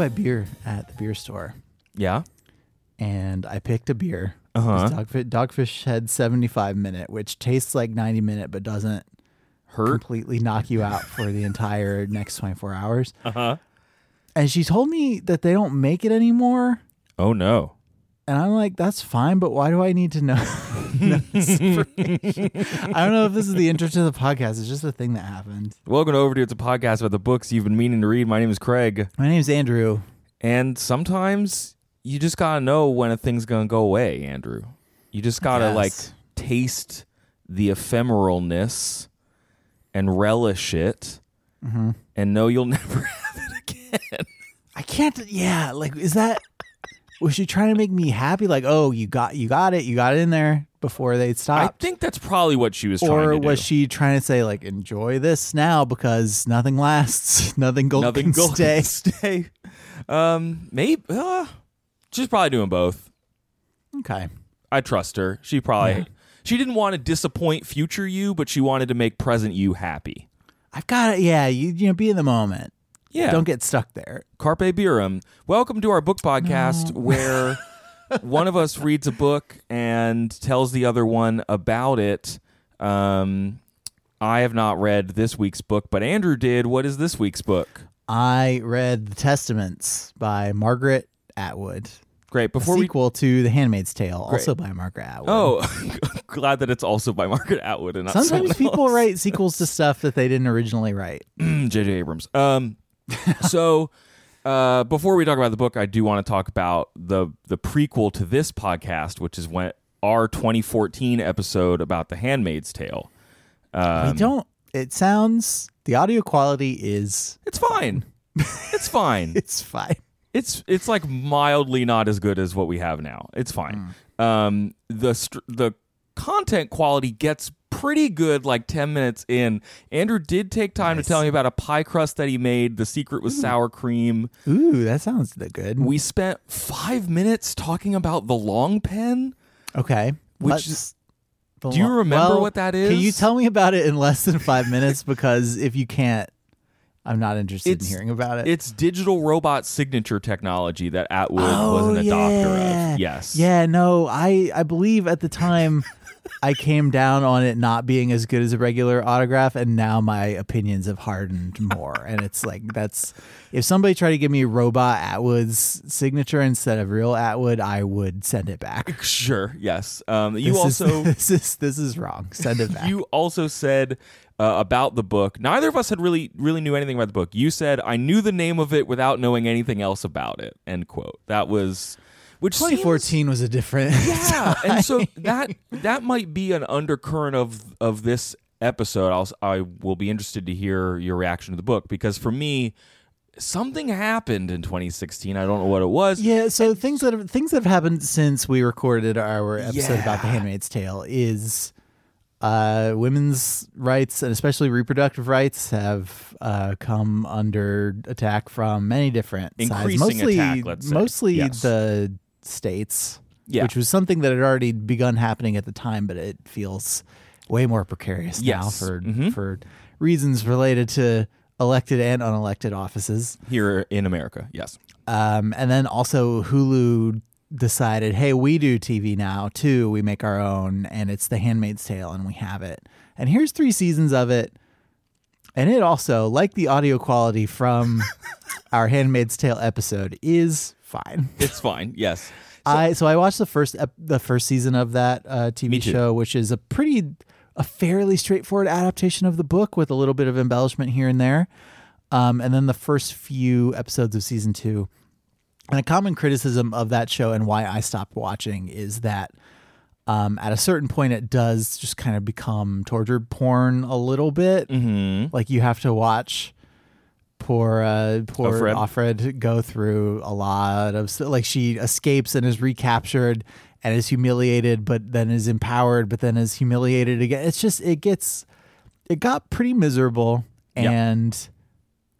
Buy beer at the beer store Yeah. and I picked a beer. Uh-huh. Dogfish, Dogfish Head 75 minute, which tastes like 90 minute but doesn't Hurt. completely knock you out for the entire next 24 hours. Uh huh. And she told me that they don't make it anymore. Oh no. And I'm like, that's fine, but why do I need to know? I don't know if this is the interest of the podcast. It's just a thing that happened. Welcome to Overdue. It's a podcast about the books you've been meaning to read. My name is Craig, My name's Andrew. and sometimes you just gotta know when a thing's gonna go away, Andrew. You just gotta like taste the ephemeralness and relish it, Mm-hmm. and know you'll never have it again. I can't. Yeah, like is that? Was she trying to make me happy? Like, oh, you got you got it, you got it in there before they stopped. I think that's probably what she was trying to or was do. she trying to say like, enjoy this now because nothing lasts, nothing gold Nothing can gold stay. can stay. Um, maybe uh, she's probably doing both. Okay, I trust her. She probably Yeah. she didn't want to disappoint future you, but she wanted to make present you happy. I've got it. Yeah, you you know, be in the moment. Yeah. Don't get stuck there. Carpe Birum. Welcome to our book podcast where one of us reads a book and tells the other one about it. Um, I have not read this week's book, but Andrew did. What is this week's book? I read The Testaments by Margaret Atwood. Great. A Before we sequel to The Handmaid's Tale, Great. also by Margaret Atwood. Oh, glad that it's also by Margaret Atwood and not Sometimes people write sequels to stuff that they didn't originally write. J.J. Abrams. Um, so uh, before we talk about the book, I do want to talk about the the prequel to this podcast, which is when our 2014 episode about The Handmaid's Tale. Um, we don't. It sounds the audio quality is It's fine. It's fine. it's fine. it's it's like mildly not as good as what we have now. It's fine. Um, the str- the content quality gets pretty good like 10 minutes in. Andrew did take time Nice. to tell me about a pie crust that he made. The secret was sour cream. Ooh, that sounds good. We spent 5 minutes talking about the long pen. okay. Which let's- is- do you remember well, what that is? Can you tell me about it in less than five minutes? Because if you can't, I'm not interested It's- in hearing about it. It's digital robot signature technology that Atwood was Oh, an adopter yeah. of. Yes. Yeah, no, I I believe at the time I came down on it not being as good as a regular autograph, and now my opinions have hardened more. and it's like that's if somebody tried to give me robot Atwood's signature instead of real Atwood, I would send it back. Sure. Yes. Um, you This also is, this is this is wrong. Send it back. you also said uh, about the book. Neither of us had really really knew anything about the book. You said I knew the name of it without knowing anything else about it. End quote. That was which seems- 2014 was a different. yeah, and so that that might be an undercurrent of of this episode. I'll I will be interested to hear your reaction to the book because for me. Something happened in 2016. I don't know what it was. Yeah, so things that have, things that have happened since we recorded our episode about The Handmaid's Tale is uh, women's rights and especially reproductive rights have uh, come under attack from many different Increasing sides. Mostly, attack, let's say. mostly Yes. the states, Yeah. which was something that had already begun happening at the time, but it feels way more precarious now Yes. for Mhm. for reasons related to elected and unelected offices. Here in America, yes. Um, and then also Hulu decided, hey, we do TV now too. We make our own, and it's The Handmaid's Tale, and we have it. And here's three seasons of it. And it also, like the audio quality from our Handmaid's Tale episode, is fine. It's fine. Yes. I so I watched the first ep- the first season of that uh, TV show, which is a pretty a fairly straightforward adaptation of the book with a little bit of embellishment here and there. Um, and then the first few episodes of season two, And a common criticism of that show and why I stopped watching is that um, at a certain point it does just kind of become torture porn a little bit. Mm-hmm. Like you have to watch poor uh, poor Offred. Offred go through a lot of like she escapes and is recaptured and is humiliated, but then is empowered, but then is humiliated again. It's just it gets it got pretty miserable and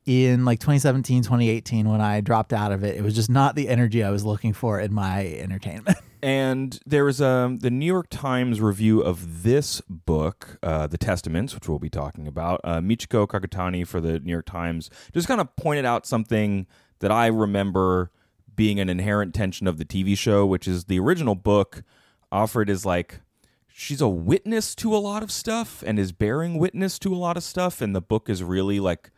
in like 2017 2018 when i dropped out of it it was just not the energy i was looking for in my entertainment And there was um, the New York Times review of this book, uh, The Testaments, which we'll be talking about. Uh, Michiko Kakutani for the New York Times just kind of pointed out something that I remember being an inherent tension of the TV show, which is the original book Offred as like she's a witness to a lot of stuff and is bearing witness to a lot of stuff, and the book is really like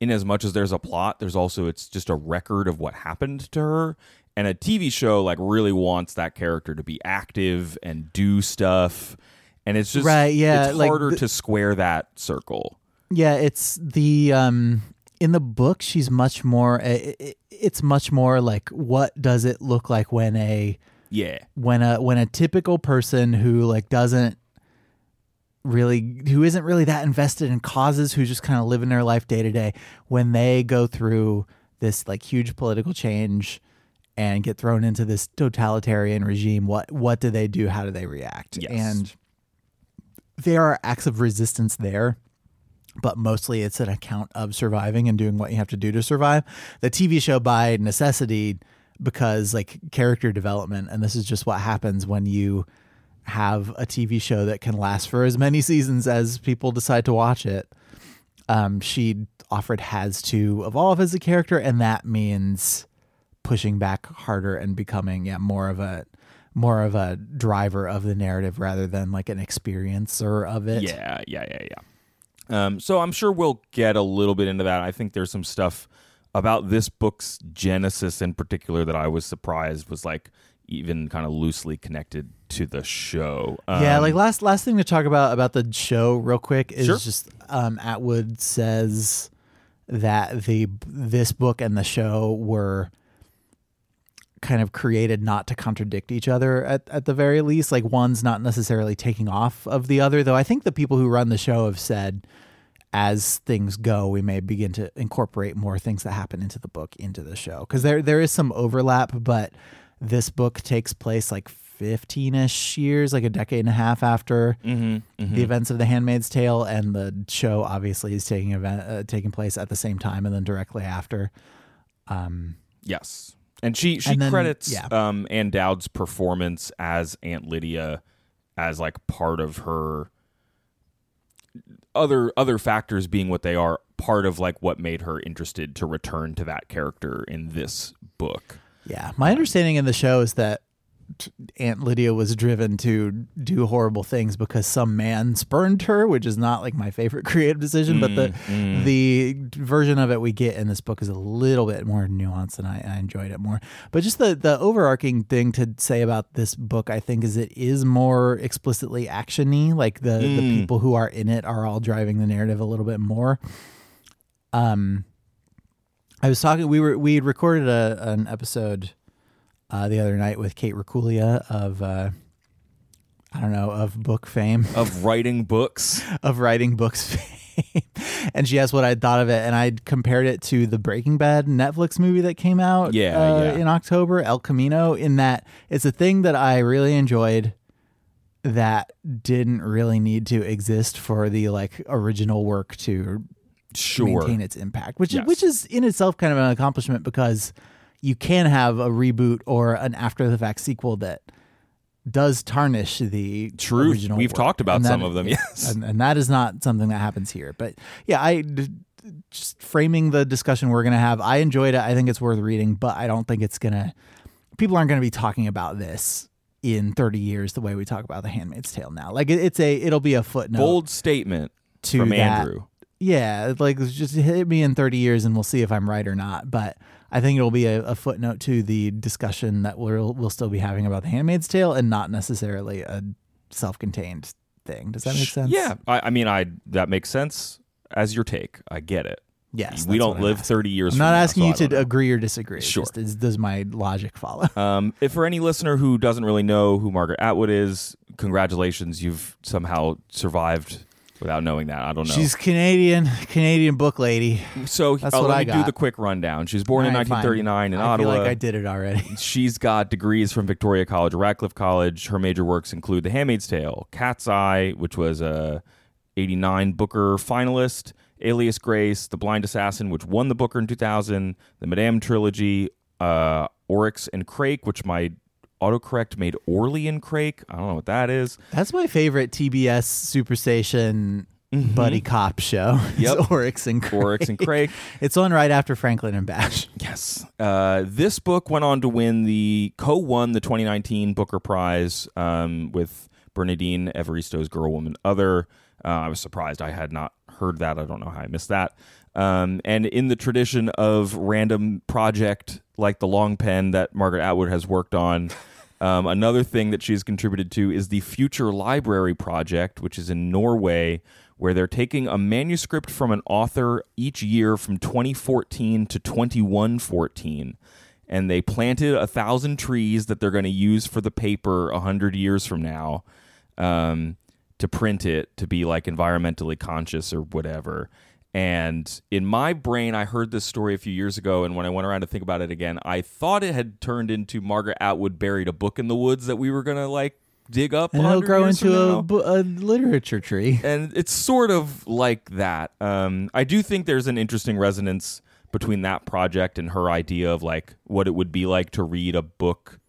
in as much as there's a plot, there's also it's just a record of what happened to her. And a TV show like really wants that character to be active and do stuff. And it's just Right, yeah, it's like harder the- to square that circle. yeah it's the um in the book she's much more i- i- it's much more like what does it look like when a Yeah. when a when a typical person who like doesn't really who isn't really that invested in causes who's just kind of living their life day to day when they go through this like huge political change and get thrown into this totalitarian regime what what do they do how do they react Yes. and there are acts of resistance there but mostly it's an account of surviving and doing what you have to do to survive. The TV show by necessity because like character development and this is just what happens when you have a TV show that can last for as many seasons as people decide to watch it. Um she Offred has to evolve as a character and that means pushing back harder and becoming yeah more of a more of a driver of the narrative rather than like an experiencer of it. Yeah, yeah, yeah, yeah. Um, so I'm sure we'll get a little bit into that. I think there's some stuff about this book's genesis in particular that I was surprised was like even kind of loosely connected to the show. yeah, Um, like last last thing to talk about about the show real quick is Sure. just um, Atwood says that the this book and the show were kind of created not to contradict each other at, at the very least like one's not necessarily taking off of the other though i think the people who run the show have said as things go we may begin to incorporate more things that happen into the book into the show because there there is some overlap but this book takes place like 15ish years like a decade and a half after mhm, mhm. the events of the handmaid's tale and the show obviously is taking event uh, taking place at the same time and then directly after um Yes. And she she And then- credits yeah. um Ann Dowd's performance as Aunt Lydia as like part of her other other factors being what they are part of like what made her interested to return to that character in this book. Yeah, my understanding in the show is that Aunt Lydia was driven to do horrible things because some man spurned her, which is not like my favorite creative decision. but the mm. the version of it we get in this book is a little bit more nuanced, and I, I enjoyed it more. But just the the overarching thing to say about this book, I think, is it is more explicitly actiony. Like the the Mm. people who are in it are all driving the narrative a little bit more. Um, I was talking. We were we had recorded a an episode uh, the other night with Kate Racculia of uh, I don't know of book fame Of writing books. of writing books fame, and she asked what I thought of it, and I compared it to the Breaking Bad Netflix movie that came out Yeah, uh, yeah. in October, El Camino. In that it's a thing that I really enjoyed that didn't really need to exist for the like original work to Sure. maintain its impact, which Yes. is which is in itself kind of an accomplishment because you can have a reboot or an after the fact sequel that does tarnish the Truth. original. We've work. talked about that- some of them, yes. and, and that is not something that happens here. But yeah, I just framing the discussion we're gonna have. I enjoyed it. I think it's worth reading, but I don't think it's gonna. People aren't gonna be talking about this in 30 years the way we talk about The Handmaid's Tale now. Like it, it's a, it'll be a footnote Bold statement to from that Andrew. yeah, like just hit me in 30 years and we'll see if I'm right or not. But I think it'll be a, a footnote to the discussion that we'll we'll still be having about The Handmaid's Tale and not necessarily a self-contained thing. Does that make sense? Yeah. I, I mean I that makes sense as your take. I get it. Yes, we don't live asking. 30 years I'm not now, asking so you to know. agree or disagree. Sure. just, is, does my logic follow? Um, if for any listener who doesn't really know who Margaret Atwood is, congratulations, you've somehow survived without knowing that. I don't know. She's Canadian, Canadian book lady. so that's uh, what let I me do got. the quick rundown. She was born in All right, fine. 1939 in Ottawa. I Ottawa. feel like I did it already. She's got degrees from Victoria College, Radcliffe College. Her major works include The Handmaid's Tale, Cat's Eye, which was a 89 Booker finalist, Alias Grace, The Blind Assassin, which won the Booker in 2000, the MaddAddam trilogy, uh, Oryx and Crake, which my autocorrect made Orly and Crake. I don't know what that is. That's my favorite TBS Superstation buddy cop show. Mm-hmm. Yep. Oryx and Crake. Oryx and Crake. It's on right after Franklin and Bash. Yes. Uh, this book went on to win the co-won the 2019 Booker Prize um, with Bernardine Evaristo's Girl, Woman, Other. Uh, I was surprised I had not heard that. I don't know how I missed that. Um, and in the tradition of random project like the Long Pen that Margaret Atwood has worked on, um, another thing that she's contributed to is the Future Library Project, which is in Norway, where they're taking a manuscript from an author each year from 2014 to 2114. And they planted a thousand trees that they're going to use for the paper a hundred years from now um, to print it to be like environmentally conscious or whatever. And in my brain, I heard this story a few years ago, and when I went around to think about it again, I thought it had turned into Margaret Atwood buried a book in the woods that we were gonna like dig up, And it'll grow into a literature tree. and it's sort of like that. Um, I do think there's an interesting resonance between that project and her idea of like what it would be like to read a book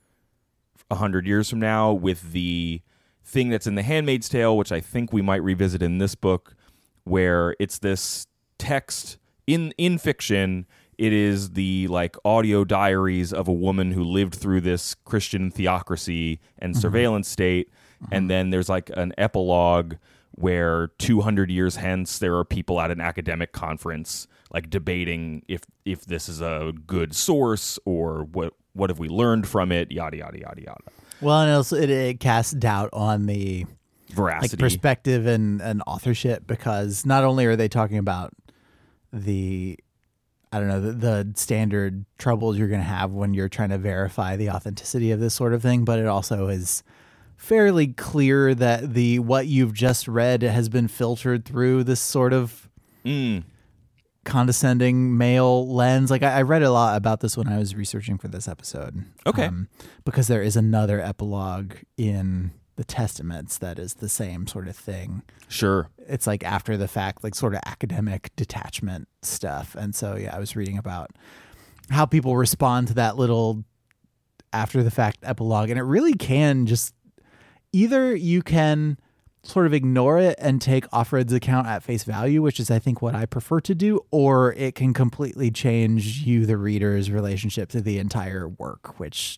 a hundred years from now with the thing that's in The Handmaid's Tale, which I think we might revisit in this book, where it's this text. In in fiction. It is the like audio diaries of a woman who lived through this Christian theocracy and mm-hmm. surveillance state, and mm-hmm. then there's like an epilogue where 200 years hence there are people at an academic conference like debating if if this is a good source or what what have we learned from it yada yada yada yada. Well, and also it, it casts doubt on the like veracity. perspective and, and authorship because not only are they talking about the I don't know the, the standard troubles you're going to have when you're trying to verify the authenticity of this sort of thing, but it also is fairly clear that the what you've just read has been filtered through this sort of Mm. condescending male lens. Like I, I read a lot about this when I was researching for this episode. Okay. because there is another epilogue in the Testaments that is the same sort of thing. sure It's like after the fact, like sort of academic detachment stuff. And so yeah, I was reading about how people respond to that little after the fact epilogue, and it really can just either you can sort of ignore it and take Offred's account at face value, which is I think what I prefer to do, or it can completely change you, the reader's relationship to the entire work, which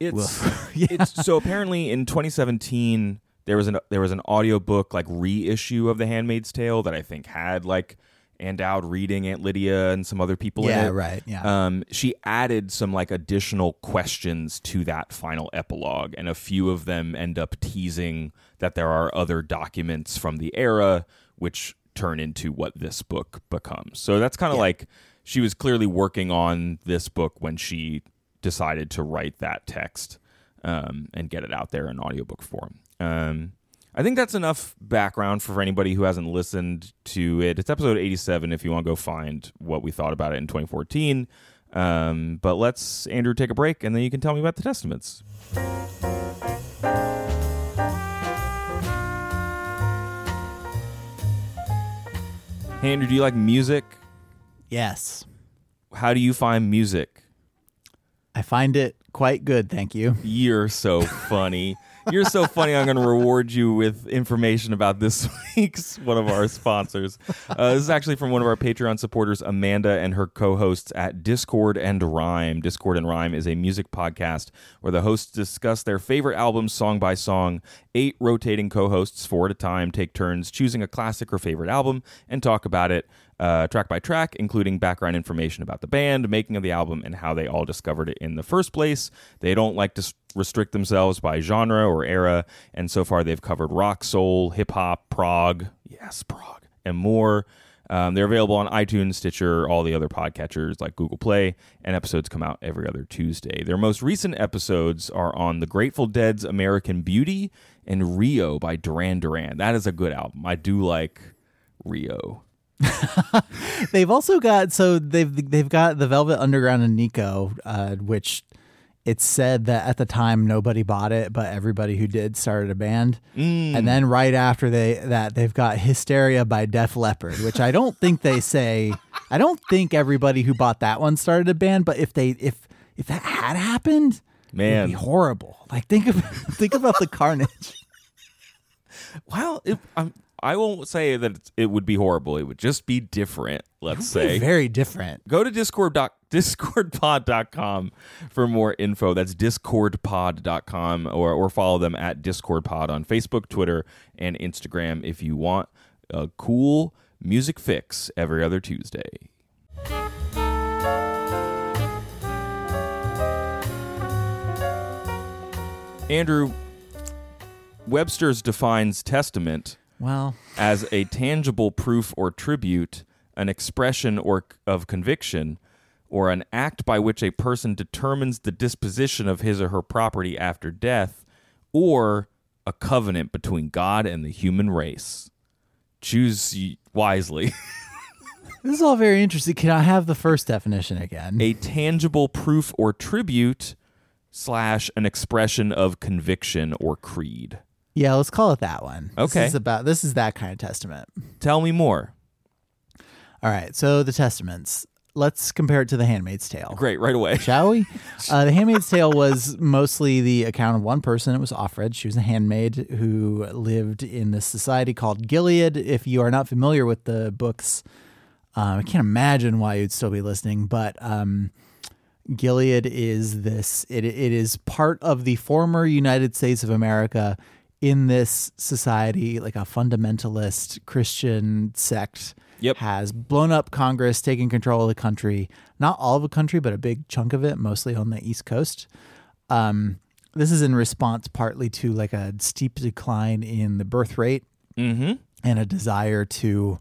it's yeah. it's so apparently in 2017 there was an there was an audiobook like reissue of The Handmaid's Tale that I think had like Ann Dowd reading Aunt Lydia and some other people in yeah, it. right, yeah. Um, she added some like additional questions to that final epilogue, and a few of them end up teasing that there are other documents from the era which turn into what this book becomes. So that's kind of Yeah. like she was clearly working on this book when she decided to write that text um, and get it out there in audiobook form. Um, I think that's enough background for anybody who hasn't listened to it. It's episode 87 if you want to go find what we thought about it in 2014. Um, but let's, Andrew, take a break and then you can tell me about the Testaments. Hey, Andrew, do you like music? yes. How do you find music? I find it quite good, thank you. You're so funny. You're so funny. I'm going to reward you with information about this week's one of our sponsors. Uh, this is actually from one of our Patreon supporters, Amanda, and her co hosts at Discord and Rhyme. Discord and Rhyme is a music podcast where the hosts discuss their favorite albums song by song. Eight rotating co hosts, four at a time, take turns choosing a classic or favorite album and talk about it uh, track by track, including background information about the band, making of the album, and how they all discovered it in the first place. They don't like to restrict themselves by genre or era, and so far they've covered rock, soul, hip hop, prog, yes, prog, and more. Um, they're available on iTunes, Stitcher, all the other podcatchers like Google Play, and episodes come out every other Tuesday. Their most recent episodes are on The Grateful Dead's American Beauty and Rio by Duran Duran. That is a good album. I do like Rio. They've also got so they've they've got the Velvet Underground and Nico, uh, which it's said that at the time nobody bought it, but everybody who did started a band. Mm. And then right after they that they've got Hysteria by Def Leppard, which I don't think they say. I don't think everybody who bought that one started a band, but if they if if that had happened, Man. it'd be horrible. Like think of think about the carnage. Well, it, I'm, I won't say that it would be horrible. It would just be different, let's say. Very different. Go to discord doc, discordpod.com for more info. That's discordpod.com or, or follow them at discordpod on Facebook, Twitter, and Instagram if you want a cool music fix every other Tuesday. Andrew, Webster's defines testament Well, as a tangible proof or tribute, an expression or of conviction, or an act by which a person determines the disposition of his or her property after death, or a covenant between God and the human race. Choose wisely. this is all very interesting. Can I have the first definition again? a tangible proof or tribute slash an expression of conviction or creed. Yeah, let's call it that one. Okay. This is about this is that kind of testament. Tell me more. All right. So the testaments. Let's compare it to the Handmaid's Tale. Great, right away. Shall we? Uh, the Handmaid's Tale was mostly the account of one person. It was Offred. She was a handmaid who lived in this society called Gilead. If you are not familiar with the books, um, I can't imagine why you'd still be listening, but um, Gilead is this. It, it is part of the former United States of America. In this society, like a fundamentalist Christian sect Yep. has blown up Congress, taken control of the country. Not all of the country, but a big chunk of it, mostly on the East Coast. Um, this is in response partly to like a steep decline in the birth rate Mm-hmm. and a desire to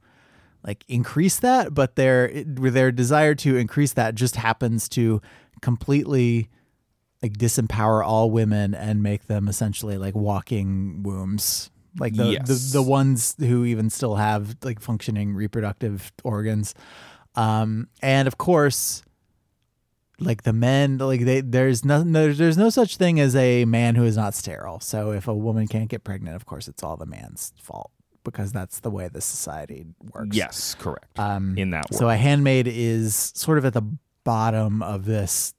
like increase that, but their their desire to increase that just happens to completely like disempower all women and make them essentially like walking wombs. Like the, Yes. the the ones who even still have like functioning reproductive organs. Um and of course like the men like they there's no, no there's no such thing as a man who is not sterile. So if a woman can't get pregnant, of course it's all the man's fault because that's the way the society works. Yes, correct. Um, In that So a handmaid is sort of at the bottom of this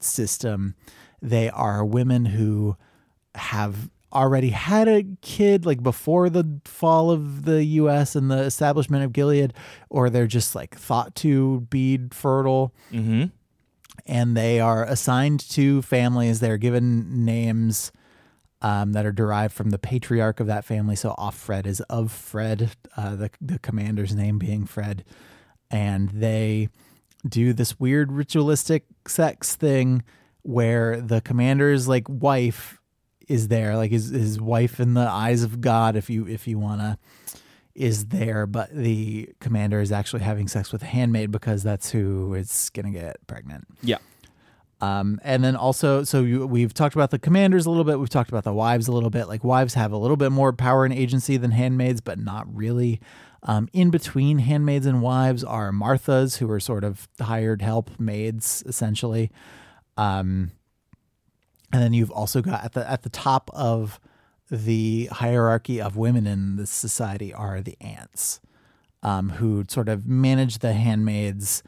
system. They are women who have already had a kid like before the fall of the US and the establishment of Gilead or they're just like thought to be fertile mm-hmm. and they are assigned to families. They're given names um, that are derived from the patriarch of that family. So Offred is of Fred, uh, the the commander's name being Fred, and they do this weird ritualistic sex thing where the commander's like wife is there, like his his wife in the eyes of God, if you if you wanna is there, but the commander is actually having sex with a handmaid because that's who is gonna get pregnant. Yeah. Um, and then also, so you, we've talked about the commanders a little bit. We've talked about the wives a little bit. Like wives have a little bit more power and agency than handmaids, but not really. Um, in between handmaids and wives are Marthas, who are sort of hired help maids, essentially. Um, and then you've also got at the at the top of the hierarchy of women in this society are the aunts, um, who sort of manage the handmaids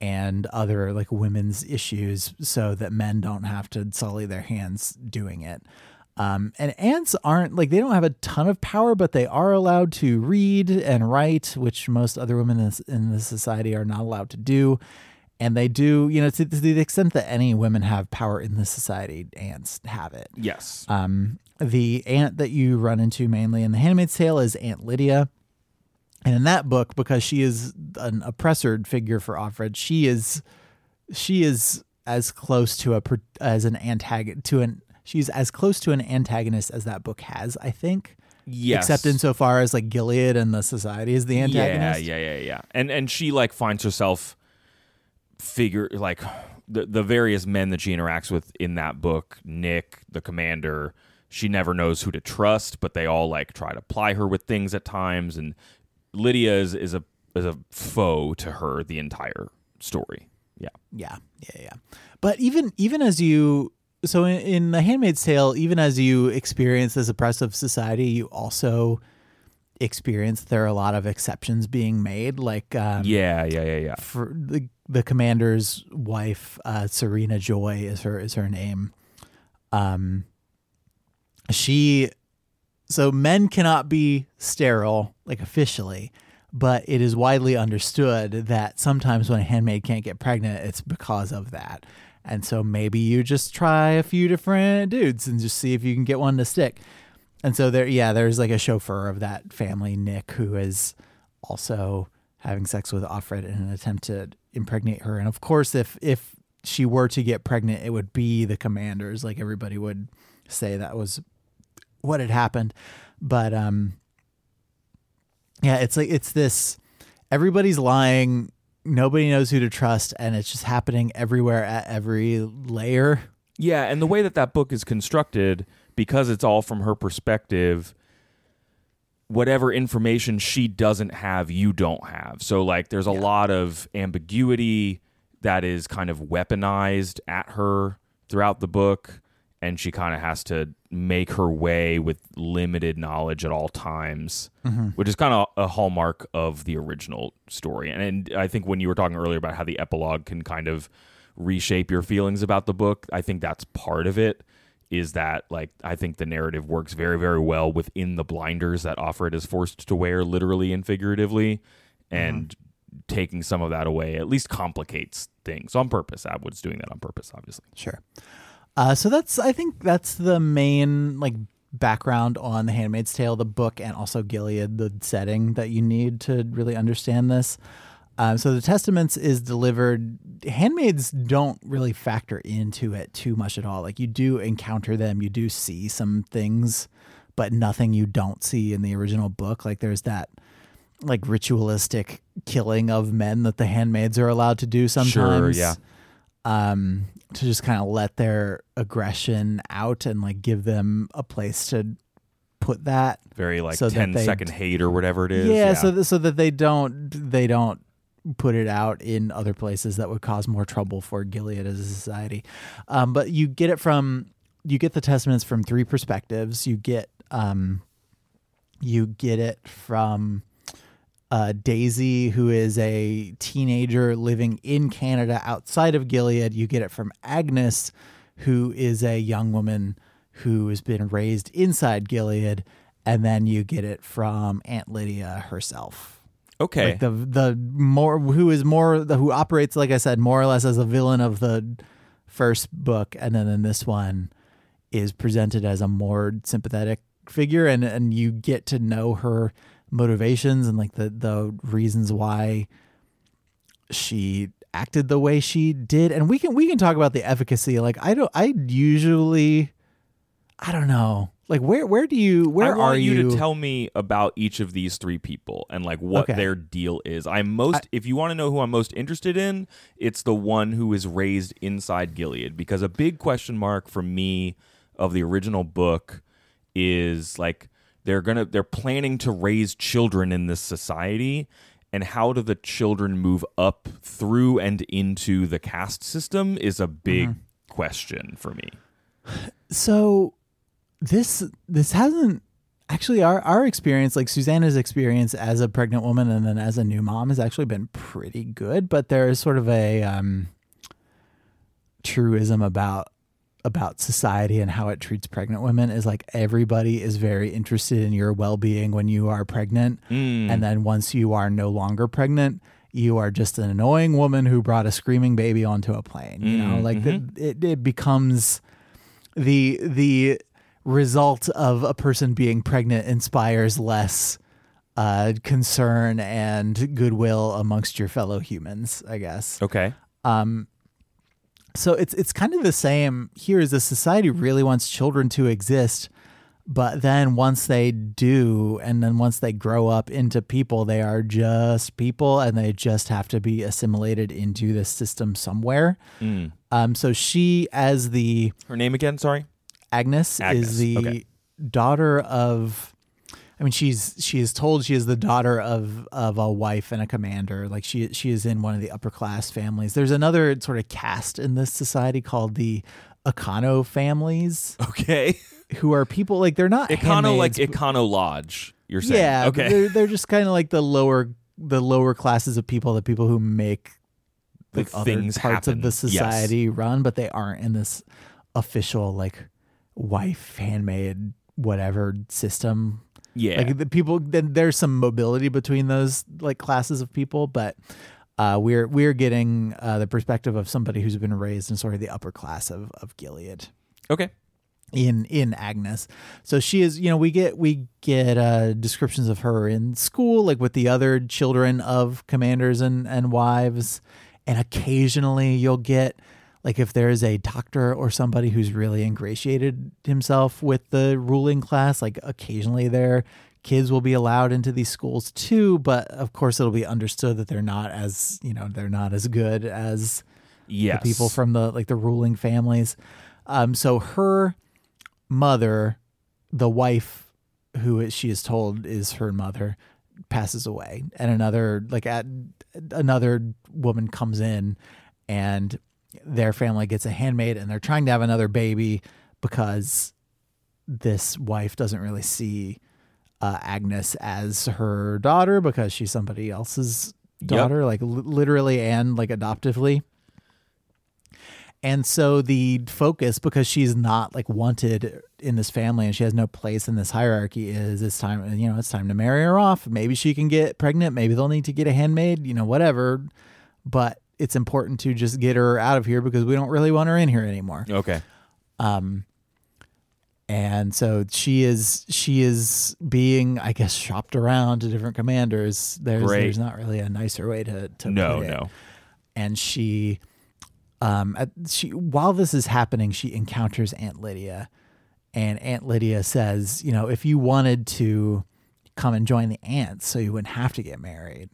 and other like women's issues so that men don't have to sully their hands doing it. Um, and aunts aren't like they don't have a ton of power, but they are allowed to read and write, which most other women in this, in this society are not allowed to do. And they do, you know, to, to the extent that any women have power in this society, aunts have it. Yes. Um, the aunt that you run into mainly in The Handmaid's Tale is Aunt Lydia. And in that book, because she is an oppressor figure for Offred, she is she is as close to a as an antagonist to an she's as close to an antagonist as that book has, I think. Yes. except insofar as like Gilead and the society is the antagonist. Yeah, yeah, yeah, yeah. And and she like finds herself figure like the the various men that she interacts with in that book, Nick, the commander, she never knows who to trust, but they all like try to ply her with things at times and Lydia is, is a is a foe to her the entire story. Yeah. Yeah, yeah, yeah. But even even as you so in, in The Handmaid's Tale, even as you experience this oppressive society, you also experience there are a lot of exceptions being made. Like um, Yeah, yeah, yeah, yeah. for the the commander's wife, uh, Serena Joy is her is her name. Um, she so men cannot be sterile like officially, but it is widely understood that sometimes when a handmaid can't get pregnant, it's because of that. And so maybe you just try a few different dudes and just see if you can get one to stick. And so there, yeah, there's like a chauffeur of that family, Nick, who is also having sex with Offred in an attempt to impregnate her. And of course, if if she were to get pregnant, it would be the commanders. Like everybody would say that was what had happened. But um, yeah, it's like it's this. Everybody's lying. Nobody knows who to trust, and it's just happening everywhere at every layer. Yeah, and the way that that book is constructed, because it's all from her perspective, whatever information she doesn't have, you don't have. So, like, there's a lot of ambiguity that is kind of weaponized at her throughout the book, and she kind of has to make her way with limited knowledge at all times, mm-hmm. which is kind of a hallmark of the original story. And, and I think when you were talking earlier about how the epilogue can kind of reshape your feelings about the book, I think that's part of it. Is that like I think the narrative works very very well within the blinders that Offred is forced to wear literally and figuratively, and taking some of that away at least complicates things on purpose. Atwood's doing that on purpose, obviously. Sure. Uh, so that's I think that's the main like background on The Handmaid's Tale, the book, and also Gilead, the setting that you need to really understand this. Um, so the Testaments is delivered. Handmaids don't really factor into it too much at all. Like you do encounter them, you do see some things, but nothing you don't see in the original book. Like there's that like ritualistic killing of men that the handmaids are allowed to do sometimes. yeah. Um, to just kind of let their aggression out and like give them a place to put that. Very like So that 10 they- second hate or whatever it is. yeah, so th- so that they don't they don't put it out in other places that would cause more trouble for Gilead as a society. Um, but you get it from you get the testaments from three perspectives. You get um, you get it from uh, Daisy, who is a teenager living in Canada outside of Gilead. You get it from Agnes, who is a young woman who has been raised inside Gilead. And then you get it from Aunt Lydia herself. Okay. Like the the more who is more the, who operates like I said more or less as a villain of the first book, and then in this one is presented as a more sympathetic figure, and and you get to know her motivations and like the the reasons why she acted the way she did, and we can we can talk about the efficacy. Like I don't I usually I don't know like where where do you where I want are you, to tell me about each of these three people and like what Okay. their deal is. I'm most if you want to know who I'm most interested in, it's the one who is raised inside Gilead because a big question mark for me of the original book is like they're to they're planning to raise children in this society and how do the children move up through and into the caste system is a big Mm-hmm. question for me. So this this hasn't actually our our experience like Susanna's experience as a pregnant woman and then as a new mom has actually been pretty good, but there is sort of a um truism about about society and how it treats pregnant women is like everybody is very interested in your well-being when you are pregnant. Hmm. And then once you are no longer pregnant you are just an annoying woman who brought a screaming baby onto a plane you know? Hmm, like mm-hmm. the, it, it becomes the the result of a person being pregnant inspires less uh, concern and goodwill amongst your fellow humans i guess Okay. Um, so it's it's kind of the same here is the society really wants children to exist But then once they do, and then once they grow up into people, they are just people and they just have to be assimilated into this system somewhere. Mm. Um, so she, as the Her name again? Sorry. Agnes, Agnes, is the okay. daughter of I mean she's she is told she is the daughter of of a wife and a commander. Like she she is in one of the upper class families. There's another sort of caste in this society called the Econo families, Okay. who are people like they're not Econo like Econo Lodge. You're saying. yeah, Okay. they're they're just kind of like the lower the lower classes of people, the people who make The like other things parts happen. of the Yes. society run, but they aren't in this official like wife handmaid whatever system. Yeah. Like the people, then there's some mobility between those like classes of people, but uh, we're we're getting uh, the perspective of somebody who's been raised in sort of the upper class of of Gilead okay. in in Agnes. So she is, you know, we get we get uh descriptions of her in school like with the other children of commanders and and wives and occasionally you'll get like if there's a doctor or somebody who's really ingratiated himself with the ruling class, like occasionally their kids will be allowed into these schools too, but of course it'll be understood that they're not as, you know, they're not as good as Yes. the people from the like the ruling families. Um, so her mother, the wife who is- she is told is her mother, passes away, and another like at another woman comes in, and their family gets a handmaid, and they're trying to have another baby because this wife doesn't really see uh, Agnes as her daughter because she's somebody else's Yep. daughter, like li- literally and like adoptively. And so the focus, because she's not like wanted in this family and she has no place in this hierarchy, is it's time, you know, it's time to marry her off. Maybe she can get pregnant. Maybe they'll need to get a handmaid, you know, whatever. But it's important to just get her out of here because we don't really want her in here anymore. Okay. Um, and so she is she is being, I guess, shopped around to different commanders. There's Great. there's not really a nicer way to to No, put it. no. And she, um, at, she while this is happening, she encounters Aunt Lydia, and Aunt Lydia says, you know, if you wanted to come and join the aunts, so you wouldn't have to get married.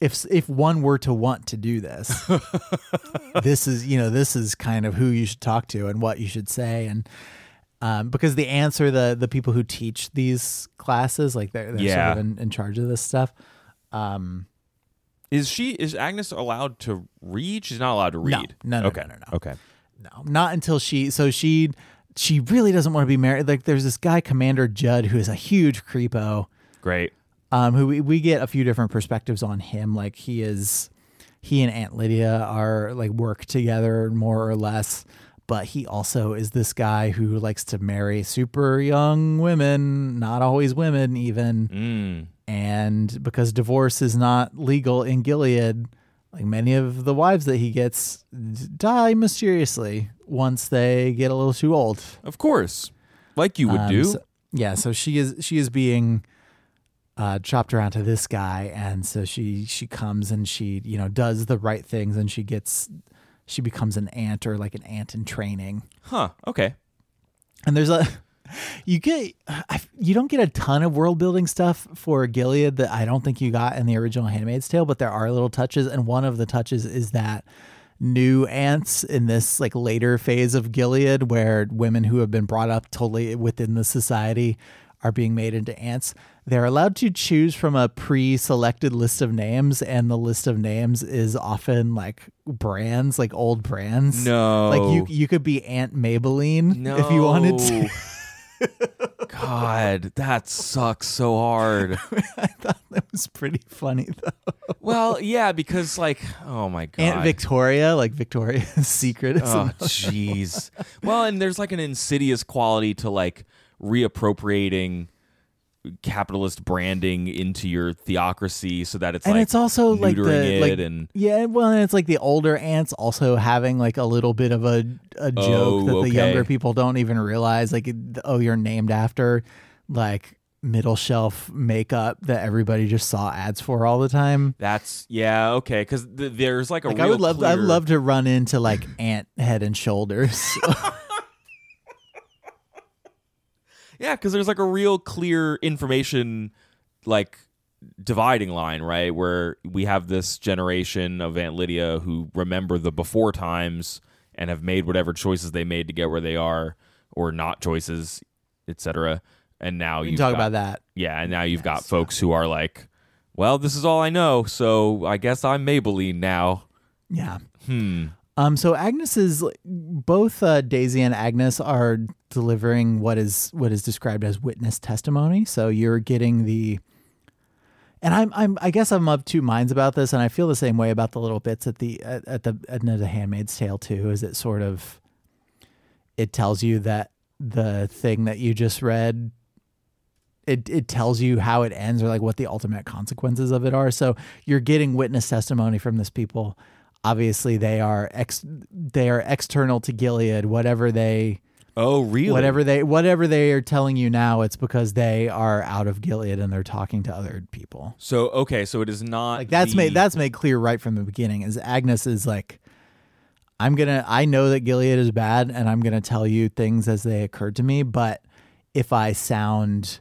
If if one were to want to do this, this is you know this is kind of who you should talk to and what you should say and um, because the answer the the people who teach these classes like they're, they're Yeah. sort of in, in charge of this stuff um Is she is Agnes allowed to read? She's not allowed to No. read. No, no, okay. no, no, no. Okay. no not until she so she she really doesn't want to be married like there's this guy commander judd who is a huge creepo Great. Um who we, we get a few different perspectives on him like he is he and aunt lydia are like work together more or less but he also is this guy who likes to marry super young women not always women even Mm. and because divorce is not legal in gilead like many of the wives that he gets die mysteriously once they get a little too old Of course. Like you would um, do. so- yeah, so she is she is being uh, chopped around to this guy, and so she she comes and she you know does the right things, and she gets she becomes an aunt or like an aunt in training. huh. Okay. And there's a you get I, you don't get a ton of world building stuff for Gilead that I don't think you got in the original Handmaid's Tale, but there are little touches, and one of the touches is that new aunts in this like later phase of Gilead where women who have been brought up totally within the society are being made into aunts. They're allowed to choose from a pre-selected list of names, and the list of names is often like brands, like old brands. No. Like you, you could be Aunt Maybelline No. if you wanted to. God, that sucks so hard. I thought that was pretty funny though. well, yeah, because like, oh my god. Aunt Victoria, like Victoria's Secret. Oh, jeez. well, and there's like an insidious quality to like reappropriating capitalist branding into your theocracy so that it's and like it's also like the like and yeah, well, and it's like the older aunts also having like a little bit of a a oh, joke Oh, that okay. the younger people don't even realize. Like, oh, you're named after like middle shelf makeup that everybody just saw ads for all the time. that's yeah okay because th- there's like a Like real I would love, I'd love to run into like Aunt Head and Shoulders. Yeah, because there's like a real clear information like dividing line, right? Where we have this generation of Aunt Lydia who remember the before times and have made whatever choices they made to get where they are, or not choices, etc. And now you talk about that. Yeah, and now you've got Yes. folks who are like, "Well, this is all I know, so I guess I'm Maybelline now." Yeah. Hmm. Um, so Agnes is both uh, Daisy and Agnes are delivering what is what is described as witness testimony. So you're getting the, and I'm I'm I guess I'm of two minds about this, and I feel the same way about the little bits at the at, at the of the Handmaid's Tale too. Is it sort of, it tells you that the thing that you just read. It, it tells you how it ends or like what the ultimate consequences of it are. So you're getting witness testimony from this people obviously they are ex they are external to Gilead. Whatever they Oh, really? whatever they whatever they are telling you now, it's because they are out of Gilead and they're talking to other people. So okay, so it is not Like that's the- made that's made clear right from the beginning. Is Agnes is like, I'm gonna I know that Gilead is bad and I'm gonna tell you things as they occurred to me, but if I sound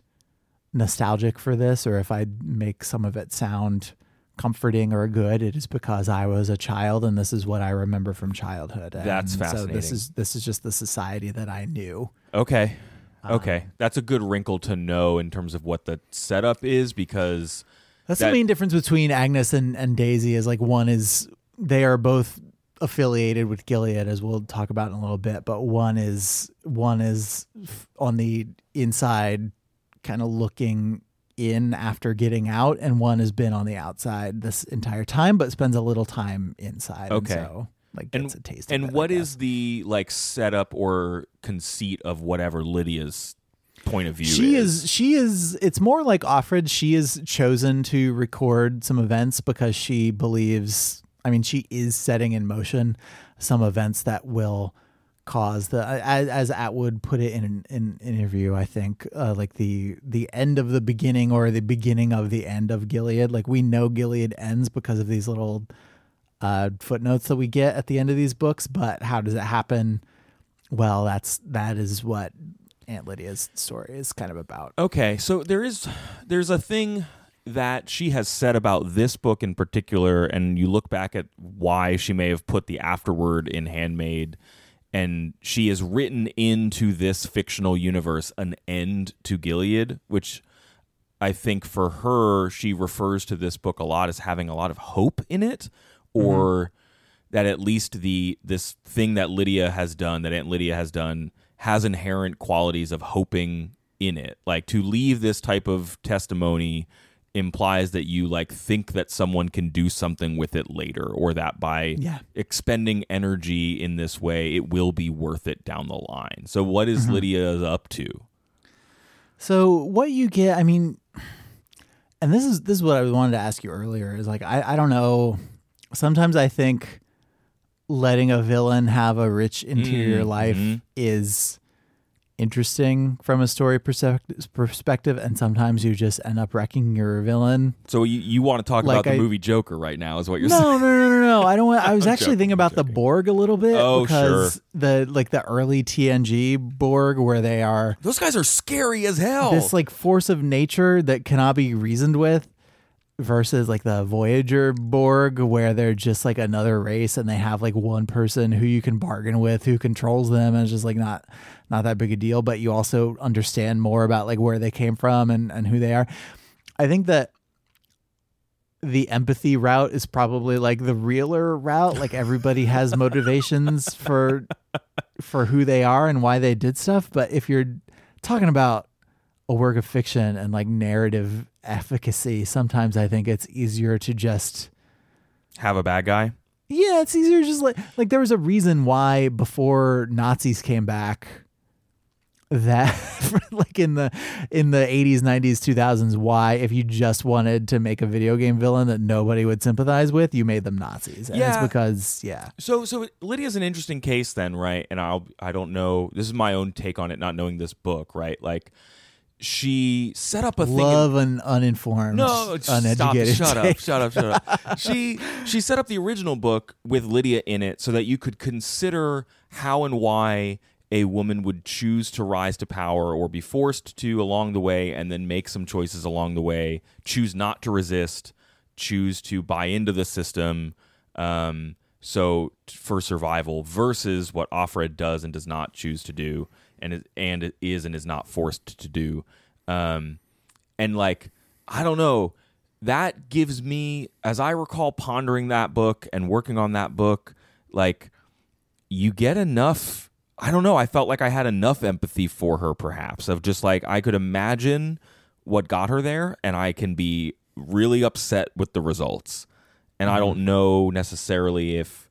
nostalgic for this or if I make some of it sound comforting or good, it is because I was a child and this is what I remember from childhood. And That's So this is this is just the society that I knew. Okay. Um, Okay. That's a good wrinkle to know in terms of what the setup is because That's That- the main difference between Agnes and, and Daisy is like one is they are both affiliated with Gilead as we'll talk about in a little bit, but one is one is on the inside kind of looking in after getting out and one has been on the outside this entire time but spends a little time inside. Okay. And so like and gets a taste and of it, what is the like setup or conceit of whatever Lydia's point of view she is? is she is it's more like Offred she is chosen to record some events because she believes I mean she is setting in motion some events that will cause the as, as Atwood put it in an, in interview I think uh, like the the end of the beginning or the beginning of the end of Gilead like we know Gilead ends because of these little uh, footnotes that we get at the end of these books but how does it happen well that's that is what Aunt Lydia's story is kind of about. Okay, so there is there's a thing that she has said about this book in particular, and you look back at why she may have put the afterword in Handmaid, and she has written into this fictional universe an end to Gilead, which I think for her she refers to this book a lot as having a lot of hope in it, mm-hmm. or that at least the this thing that Lydia has done, that Aunt Lydia has done, has inherent qualities of hoping in it. Like to leave this type of testimony implies that you like think that someone can do something with it later or that by Yeah. expending energy in this way it will be worth it down the line. So what is Lydia up to? So what you get, I mean, and this is this is what I wanted to ask you earlier is like I I don't know. Sometimes I think letting a villain have a rich interior Mm, life is interesting from a story perspective, and sometimes you just end up wrecking your villain. So you, you want to talk Like about the movie Joker right now is what you're saying. No, no, no, no, no. I don't want. I was actually joking, thinking about the. Borg a little bit Oh, because sure. the like the early TNG Borg where they are Those guys are scary as hell. this like force of nature that cannot be reasoned with versus like the Voyager Borg where they're just like another race and they have like one person who you can bargain with who controls them and it's just like not not that big a deal. But you also understand more about like where they came from and and who they are. I think that the empathy route is probably like the realer route. Like everybody has motivations for for who they are and why they did stuff. But if you're talking about a work of fiction and like narrative efficacy, sometimes I think it's easier to just have a bad guy. yeah, it's easier just like like there was a reason why before Nazis came back that like in the in the 80s 90s 2000s why if you just wanted to make a video game villain that nobody would sympathize with you made them nazis and Yeah. it's because yeah So so Lydia's an interesting case then, right? And I'll I don't know. This is my own take on it, not knowing this book, right? Like she set up a thing. in- love an uninformed no, stop! uneducated Shut up! Shut up! Shut up! she she set up the original book with Lydia in it, so that you could consider how and why a woman would choose to rise to power or be forced to along the way and then make some choices along the way, choose not to resist, choose to buy into the system. Um, so t- for survival versus what Offred does and does not choose to do and is, and is and is not forced to do. Um, and like I don't know, that gives me as I recall pondering that book and working on that book, like you get enough I don't know, I felt like I had enough empathy for her perhaps of just like I could imagine what got her there and I can be really upset with the results. And I don't know necessarily if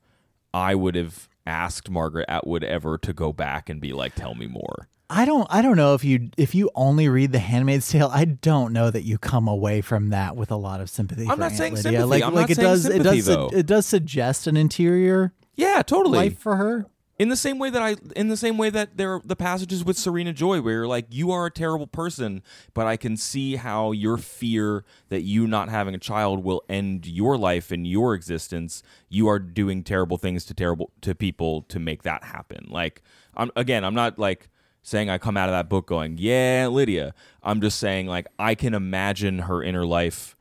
I would have asked Margaret Atwood ever to go back and be like, tell me more. I don't I don't know if you if you only read The Handmaid's Tale, I don't know that you come away from that with a lot of sympathy. I'm not saying Lydia. sympathy. Like I'm like not it saying does it sympathy, does su- though. it does suggest an interior Yeah, totally. life for her. In the same way that I in the same way that there are the passages with Serena Joy where you're like you are a terrible person but I can see how your fear that you not having a child will end your life and your existence. You are doing terrible things to terrible to people to make that happen. Like I'm again I'm not like saying I come out of that book going yeah Lydia. I'm just saying like I can imagine her inner life.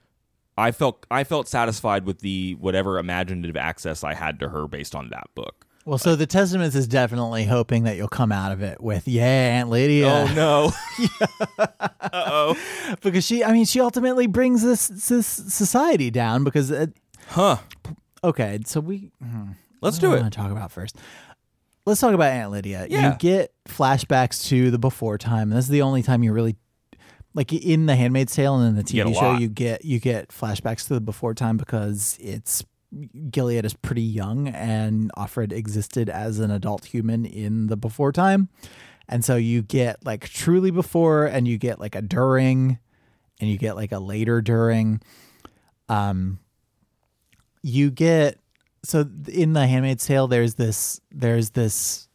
I felt I felt satisfied with the whatever imaginative access I had to her based on that book Well, so the Testaments is definitely hoping that you'll come out of it with, yeah, Aunt Lydia. Oh no. oh, because she, I mean, she ultimately brings this, this society down because, it, Huh. okay, so we, hmm, Let's do it. talk about first. Let's talk about Aunt Lydia. Yeah. You get flashbacks to the before time. And this is the only time you really, like in The Handmaid's Tale and in the TV a show, lot. you get you get flashbacks to the before time because it's Gilead is pretty young and Offred existed as an adult human in the before time. And so you get like truly before and you get like a during and you get like a later during. Um you get so in the Handmaid's Tale there's this there's this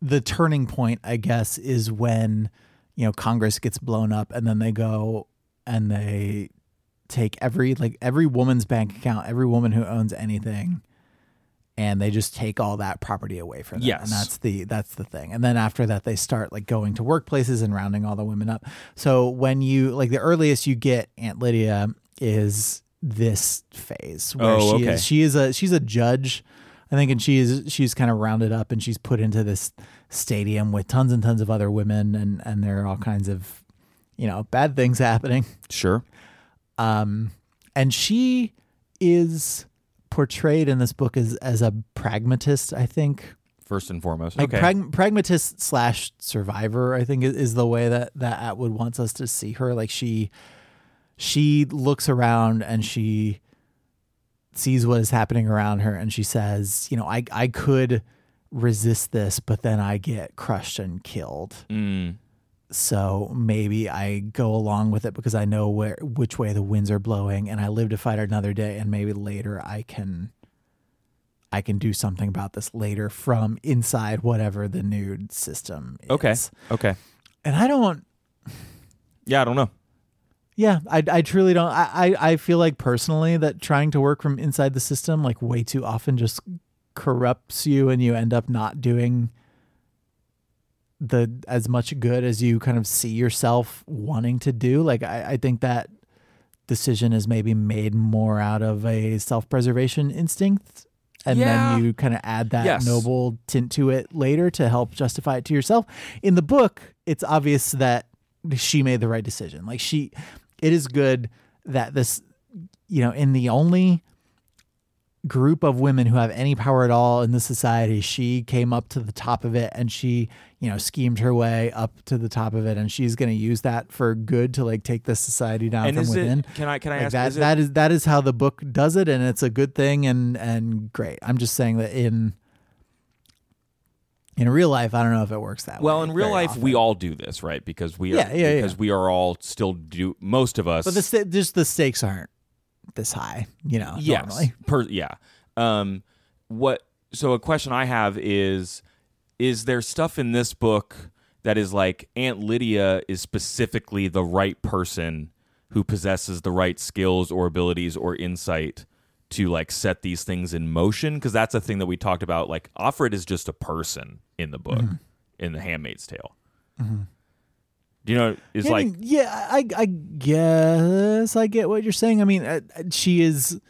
the turning point I guess is when you know Congress gets blown up and then they go and they take every like every woman's bank account, every woman who owns anything, and they just take all that property away from them. Yes. And that's the that's the thing. And then after that they start like going to workplaces and rounding all the women up. So when you like the earliest you get Aunt Lydia is this phase where Oh, she okay. is she is a she's a judge I think, and she is she's kind of rounded up and she's put into this stadium with tons and tons of other women, and and there are all kinds of, you know, bad things happening. Sure. Um, and she is portrayed in this book as as a pragmatist. I think, First and foremost. like okay. prag- pragmatist slash survivor. I think is, is the way that that Atwood wants us to see her. Like she she looks around and she sees what is happening around her and she says, you know, I I could resist this, but then I get crushed and killed. Mm. So maybe I go along with it because I know where which way the winds are blowing and I live to fight another day and maybe later I can I can do something about this later from inside whatever the nude system is. Okay. Okay. And I don't Yeah, I don't know. Yeah, I, I truly don't. I, I, I feel like personally that trying to work from inside the system like way too often just corrupts you and you end up not doing the as much good as you kind of see yourself wanting to do. Like I, I think that decision is maybe made more out of a self preservation instinct. And Yeah. then you kind of add that Yes. noble tint to it later to help justify it to yourself. In the book, it's obvious that she made the right decision. Like she it is good that this you know, in the only group of women who have any power at all in the society, she came up to the top of it and she, you know, schemed her way up to the top of it and she's going to use that for good to like take the society down and from within. it can I can I Like ask that is it- that is that is how the book does it and it's a good thing and and great. I'm just saying that in in real life, I don't know if it works that way. well, in real life, we all do this, right? Because we are, Yeah, yeah, because yeah. we are all still do most of us. But the just the stakes aren't this high, you know. yes, per, yeah. Um, what? So a question I have is: Is there stuff in this book that is like Aunt Lydia is specifically the right person who possesses the right skills or abilities or insight to like set these things in motion because that's a thing that we talked about. Like Offred is just a person in the book Mm-hmm. in The Handmaid's Tale. Do you know? Is Yeah, I like mean, yeah, I I guess I get what you're saying. I mean, uh, she is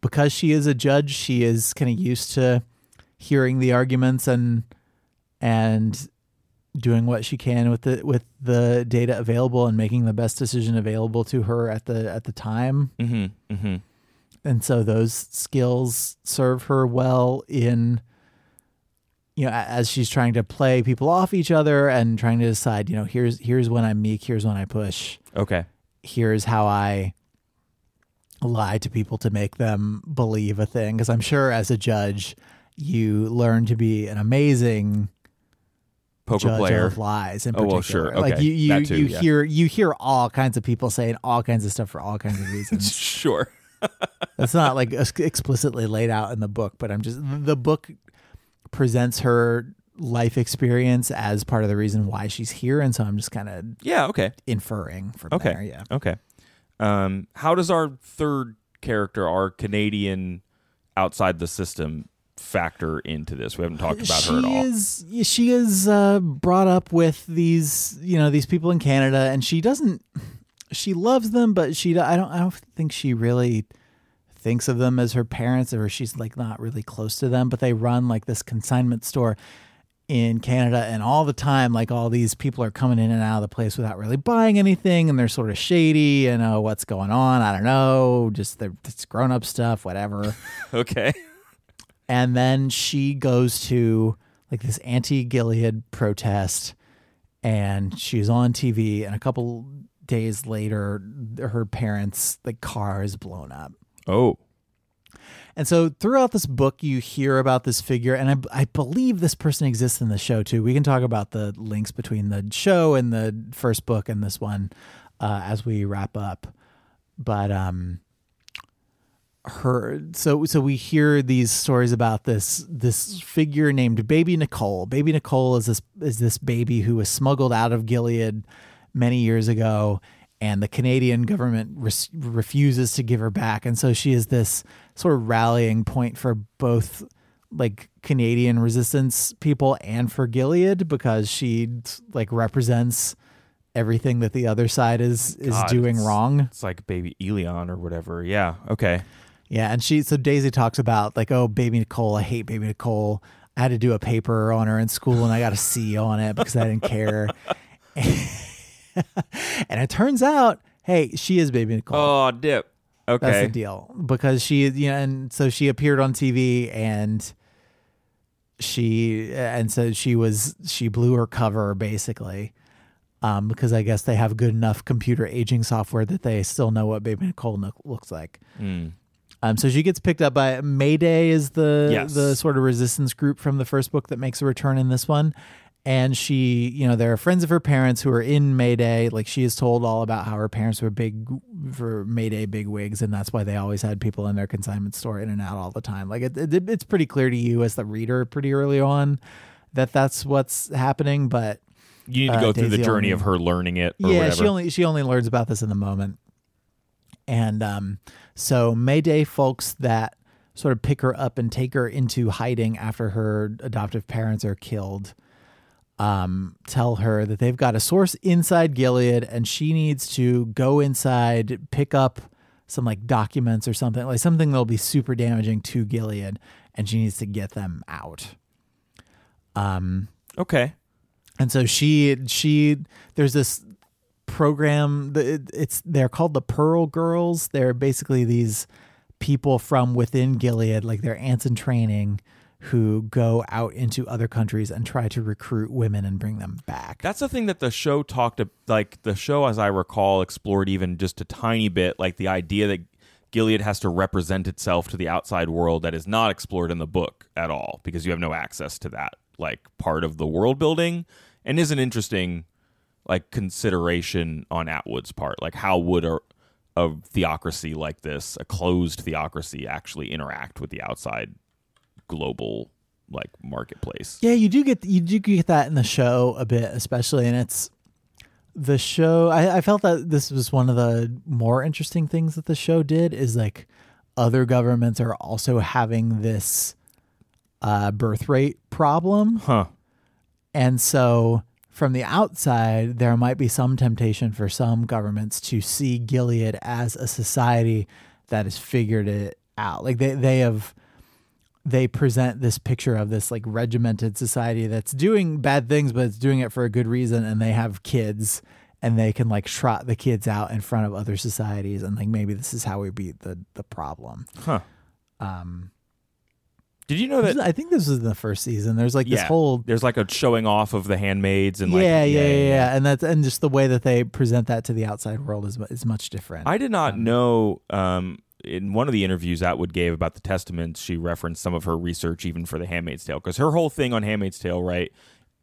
because she is a judge. She is kind of used to hearing the arguments and and doing what she can with the with the data available and making the best decision available to her at the at the time. hmm hmm And so those skills serve her well in you know as she's trying to play people off each other and trying to decide, you know, here's here's when I'm meek, here's when I push okay. here's how I lie to people to make them believe a thing. Because I'm sure as a judge, you learn to be an amazing Poker judge player. of lies. In Oh, well, particular, sure. like you, you, too, you yeah. hear you hear all kinds of people saying all kinds of stuff for all kinds of reasons. Sure. That's not like explicitly laid out in the book, but I'm just the book presents her life experience as part of the reason why she's here, and so I'm just kind of Yeah. Okay. inferring from Okay. there. Yeah. Okay. Um, how does our third character, our Canadian outside the system, factor into this? We haven't talked about she her at all. is she is uh, brought up with these you know these people in Canada, and she doesn't. She loves them, but she I don't I don't think she really thinks of them as her parents, or she's like not really close to them. But they run like this consignment store in Canada, and all the time, like all these people are coming in and out of the place without really buying anything, and they're sort of shady. And oh, what's going on? I don't know. Just they're it's grown up stuff, whatever Okay. And then she goes to like this anti-Gilead protest, and she's on TV. And a couple days later, her parents' the car is blown up. Oh. And so throughout this book, you hear about this figure, and I, I believe this person exists in the show too. We can talk about the links between the show and the first book and this one uh, as we wrap up. But um, her so so we hear these stories about this this figure named Baby Nicole. Baby Nicole is this is this baby who was smuggled out of Gilead many years ago, and the Canadian government res- refuses to give her back, and so she is this sort of rallying point for both like Canadian resistance people and for Gilead because she like represents everything that the other side is is God, doing it's- wrong. It's like baby Elian or whatever. Yeah. Okay. Yeah, and she so Daisy talks about like, oh, baby Nicole, I hate baby Nicole. I had to do a paper on her in school and I got a C on it because I didn't care. and it turns out, hey, she is baby Nicole. Oh, dip. Okay. That's the deal because she, you know, and so she appeared on TV and she, and so she was, she blew her cover basically. Um, because I guess they have good enough computer aging software that they still know what baby Nicole no- looks like. Mm. Um, so she gets picked up by Mayday is the Yes. the sort of resistance group from the first book that makes a return in this one. And she, you know, there are friends of her parents who are in Mayday. Like she is told all about how her parents were big for Mayday big wigs, and that's why they always had people in their consignment store in and out all the time. Like it, it, it's pretty clear to you as the reader pretty early on that that's what's happening. But You need to Uh, go through the journey only- of her learning it or yeah, whatever. she only she only learns about this in the moment. And um, so Mayday folks that sort of pick her up and take her into hiding after her adoptive parents are killed um, tell her that they've got a source inside Gilead and she needs to go inside, pick up some like documents or something, like something that'll be super damaging to Gilead, and she needs to get them out. Um, okay. and so she she there's this program it's they're called the Pearl Girls. They're basically these people from within Gilead, like they're aunts in training, who go out into other countries and try to recruit women and bring them back. That's the thing that the show talked like the show as I recall explored even just a tiny bit like the idea that Gilead has to represent itself to the outside world that is not explored in the book at all because you have no access to that like part of the world building and is an interesting like consideration on Atwood's part like how would a a theocracy like this a closed theocracy actually interact with the outside global like marketplace Yeah, you do get you do get that in the show a bit, especially, and it's the show. I, I felt that this was one of the more interesting things that the show did is like other governments are also having this uh, birth rate problem. Huh. And so from the outside, there might be some temptation for some governments to see Gilead as a society that has figured it out. Like they, they have they present this picture of this like regimented society that's doing bad things, but it's doing it for a good reason, and they have kids and they can like trot the kids out in front of other societies and like maybe this is how we beat the the problem. Huh. Um Did you know that? I think this was in the first season. There's like this yeah, whole there's like a showing off of the handmaids and like yeah, yeah, yeah, yeah, and that's and just the way that they present that to the outside world is is much different. I did not Um, know. Um, in one of the interviews Atwood gave about the Testaments, she referenced some of her research even for the Handmaid's Tale because her whole thing on Handmaid's Tale, right,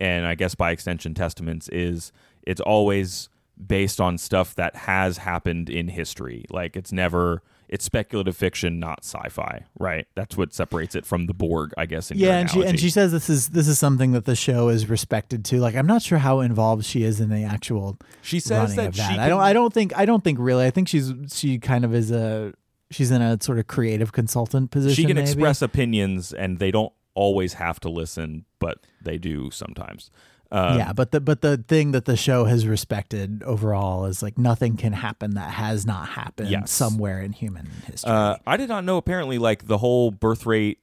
and I guess by extension Testaments is it's always based on stuff that has happened in history. Like it's never it's speculative fiction, not sci-fi, right? That's what separates it from the Borg, I guess. In your yeah, and she and she says this is this is something that the show is respected to. Like I'm not sure how involved she is in the actual she says that she that. can, I don't I don't think I don't think really. I think she's she kind of is a she's in a sort of creative consultant position. she can maybe. express opinions, and they don't always have to listen, but they do sometimes. Um, yeah, but the but the thing that the show has respected overall is like nothing can happen that has not happened Yes. somewhere in human history. Uh, I did not know. Apparently, like the whole birth rate,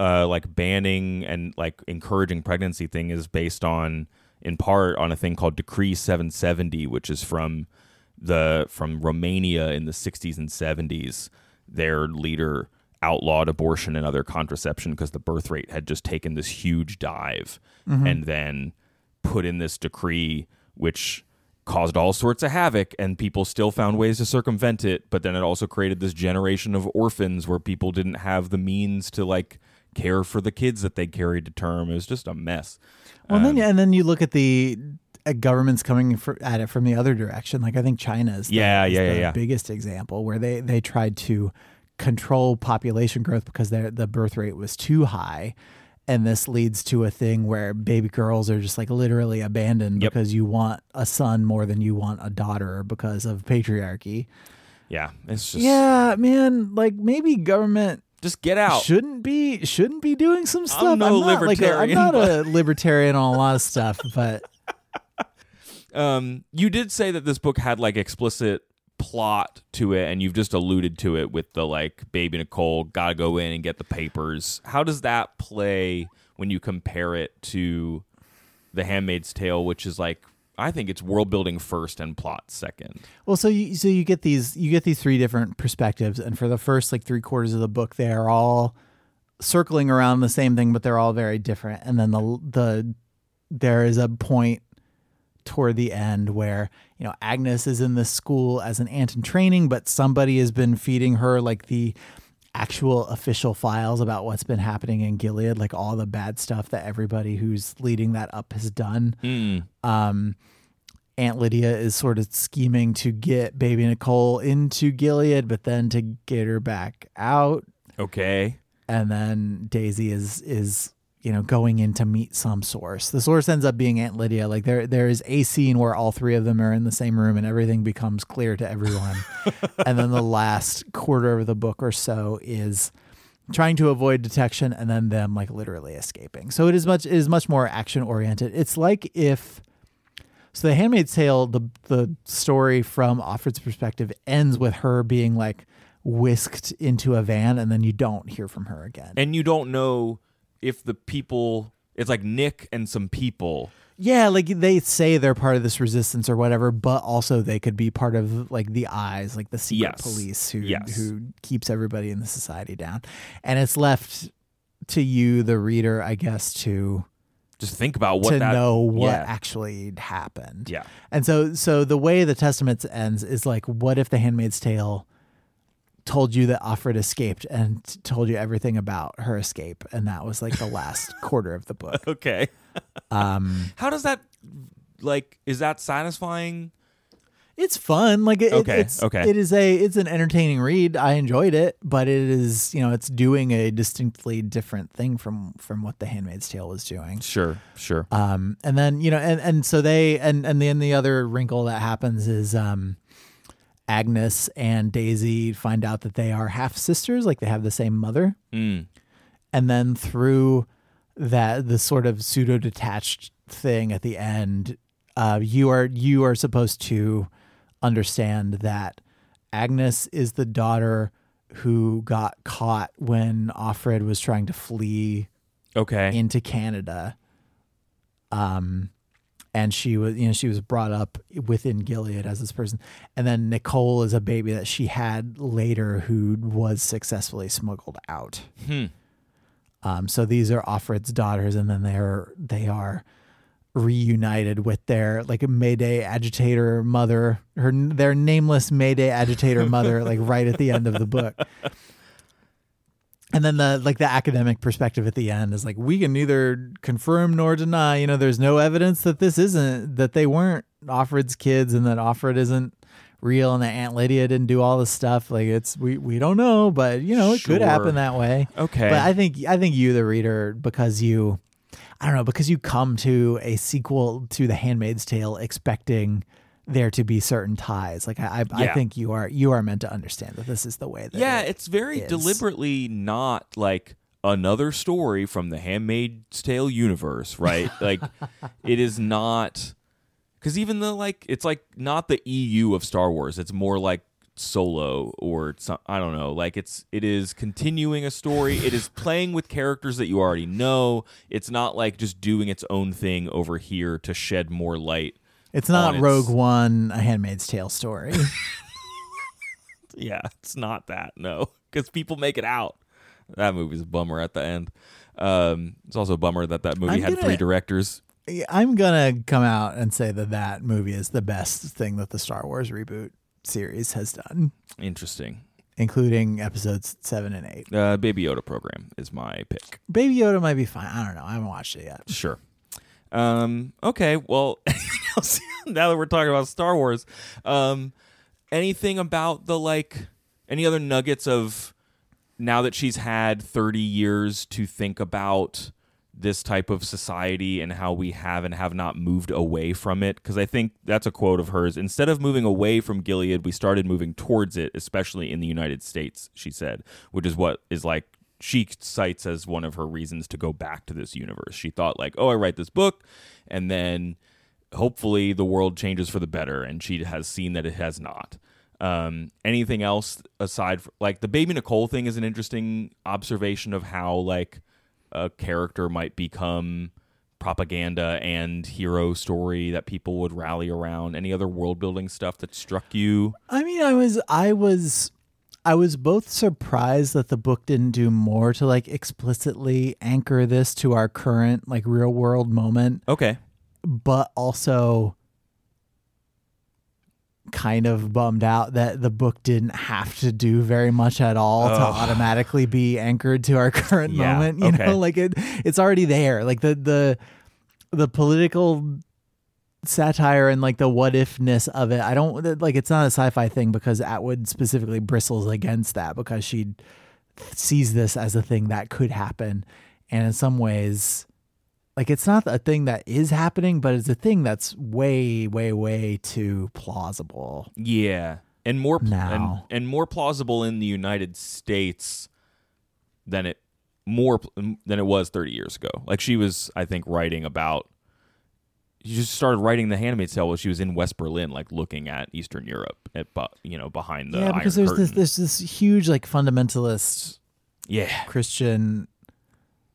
uh, like banning and like encouraging pregnancy thing is based on, in part, on a thing called Decree 770, which is from the from Romania in the 60s and 70s. Their leader outlawed abortion and other contraception because the birth rate had just taken this huge dive, and then put in this decree which caused all sorts of havoc and people still found ways to circumvent it but then it also created this generation of orphans where people didn't have the means to like care for the kids that they carried to term it was just a mess Well, then Um, and then you look at the uh, governments coming for, at it from the other direction. Like I think China is the, Yeah, yeah, the yeah. biggest example where they they tried to control population growth because their the birth rate was too high. And this leads to a thing where baby girls are just like literally abandoned Yep. because you want a son more than you want a daughter because of patriarchy. yeah it's just yeah, man, like maybe government just get out shouldn't be shouldn't be doing some stuff. no not like a, I'm libertarian, not a libertarian on a lot of stuff, but um you did say that this book had like explicit plot to it and you've just alluded to it with the like baby nicole gotta go in and get the papers how does that play when you compare it to the handmaid's tale which is like i think it's world building first and plot second Well, so you so you get these you get these three different perspectives, and for the first like three quarters of the book, they are all circling around the same thing, but they're all very different. And then the the there is a point toward the end where you know Agnes is in this school as an aunt in training, but somebody has been feeding her like the actual official files about what's been happening in Gilead, like all the bad stuff that everybody who's leading that up has done. Um, Aunt Lydia is sort of scheming to get baby Nicole into Gilead, but then to get her back out. okay. And then Daisy is is you know going in to meet some source. The source ends up being Aunt Lydia. Like there there is a scene where all three of them are in the same room and everything becomes clear to everyone. and then the last quarter of the book or so is trying to avoid detection and then them like literally escaping. So it is much it is much more action oriented. It's like if so the Handmaid's Tale, the the story from Offred's perspective ends with her being like whisked into a van and then you don't hear from her again. and you don't know if the people it's like nick and some people yeah, like they say they're part of this resistance or whatever, but also they could be part of like the eyes, like the secret Yes. police who Yes. who keeps everybody in the society down. And it's left to you, the reader, I guess, to just think about what to that know what yeah. actually happened. yeah And so so the way the Testament ends is like, what if the Handmaid's Tale told you that Offred escaped and t- told you everything about her escape, and that was like the last quarter of the book. okay Um, how does that like is that satisfying it's fun, like it, Okay, it's okay. it is a it's an entertaining read. I enjoyed it, but it is you know it's doing a distinctly different thing from from what the Handmaid's Tale was doing. sure sure Um, and then you know, and and so they and and then the other wrinkle that happens is um, Agnes and Daisy find out that they are half sisters, like they have the same mother. Mm. And then through that, the sort of pseudo detached thing at the end, uh, you are you are supposed to understand that Agnes is the daughter who got caught when Offred was trying to flee Okay. into Canada. Um, and she was, you know, she was brought up within Gilead as this person. And then Nicole is a baby that she had later who was successfully smuggled out. Hmm. Um, so these are Offred's daughters, and then they're they are reunited with their like a Mayday agitator mother, her their nameless Mayday agitator mother, like right at the end of the book. And then the like the academic perspective at the end is like we can neither confirm nor deny. You know, there's no evidence that this isn't that they weren't Offred's kids and that Offred isn't real and that Aunt Lydia didn't do all this stuff. Like it's we we don't know, but you know it could happen that way. Okay. But I think I think you, the reader, because you, I don't know, because you come to a sequel to The Handmaid's Tale expecting there to be certain ties. Like I, I, I think you are you are meant to understand that this is the way that. yeah, it- it's very is. deliberately not like another story from the Handmaid's Tale universe, right? like it is not because even the like it's like not the EU of Star Wars. It's more like Solo or some, I don't know. Like it's it is continuing a story. it is playing with characters that you already know. It's not like just doing its own thing over here to shed more light. It's not on its- Rogue One, a Handmaid's Tale story. Yeah, it's not that. No, because people make it out. That movie's a bummer at the end. Um, it's also a bummer that that movie I'm had gonna- three directors. I'm gonna come out and say that that movie is the best thing that the Star Wars reboot series has done, Interesting. including episodes seven and eight. Uh, Baby Yoda program is my pick. Baby Yoda might be fine. I don't know. I haven't watched it yet. Sure. Um, okay. Well, now that we're talking about Star Wars, um, anything about the like, any other nuggets of now that she's had 30 years to think about this type of society and how we have and have not moved away from it? Because I think that's a quote of hers. Instead of moving away from Gilead, we started moving towards it, especially in the United States, she said, which is what is like she cites as one of her reasons to go back to this universe. She thought like, "Oh, I write this book and then hopefully the world changes for the better." And she has seen that it has not. Um, anything else aside from like the baby Nicole thing is an interesting observation of how like a character might become propaganda and hero story that people would rally around. Any other world building stuff that struck you? I mean, I was, I was, I was both surprised that the book didn't do more to like explicitly anchor this to our current like real world moment, Okay. but also kind of bummed out that the book didn't have to do very much at all to automatically be anchored to our current Yeah, moment. You okay. know, like it, it's already there. Like the the the political satire and like the what ifness of it. I don't like it's not a sci-fi thing because Atwood specifically bristles against that because she sees this as a thing that could happen, and in some ways, like it's not a thing that is happening, but it's a thing that's way, way, way too plausible. Yeah, and more and, Now. and more plausible in the United States than it more than it was 30 years ago. Like she was, I think, writing about. She just started writing The Handmaid's Tale while she was in West Berlin, like looking at Eastern Europe, at you know behind the yeah, because there's this there's this huge like fundamentalist yeah, Christian